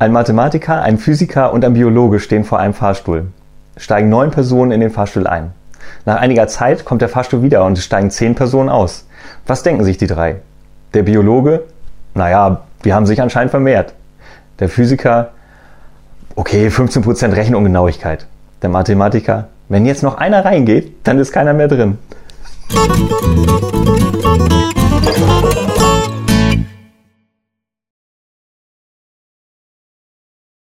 Ein Mathematiker, ein Physiker und ein Biologe stehen vor einem Fahrstuhl. Steigen neun Personen in den Fahrstuhl ein. Nach einiger Zeit kommt der Fahrstuhl wieder und es steigen zehn Personen aus. Was denken sich die drei? Der Biologe? Naja, die haben sich anscheinend vermehrt. Der Physiker? Okay, 15% Rechenungenauigkeit. Der Mathematiker? Wenn jetzt noch einer reingeht, dann ist keiner mehr drin. Musik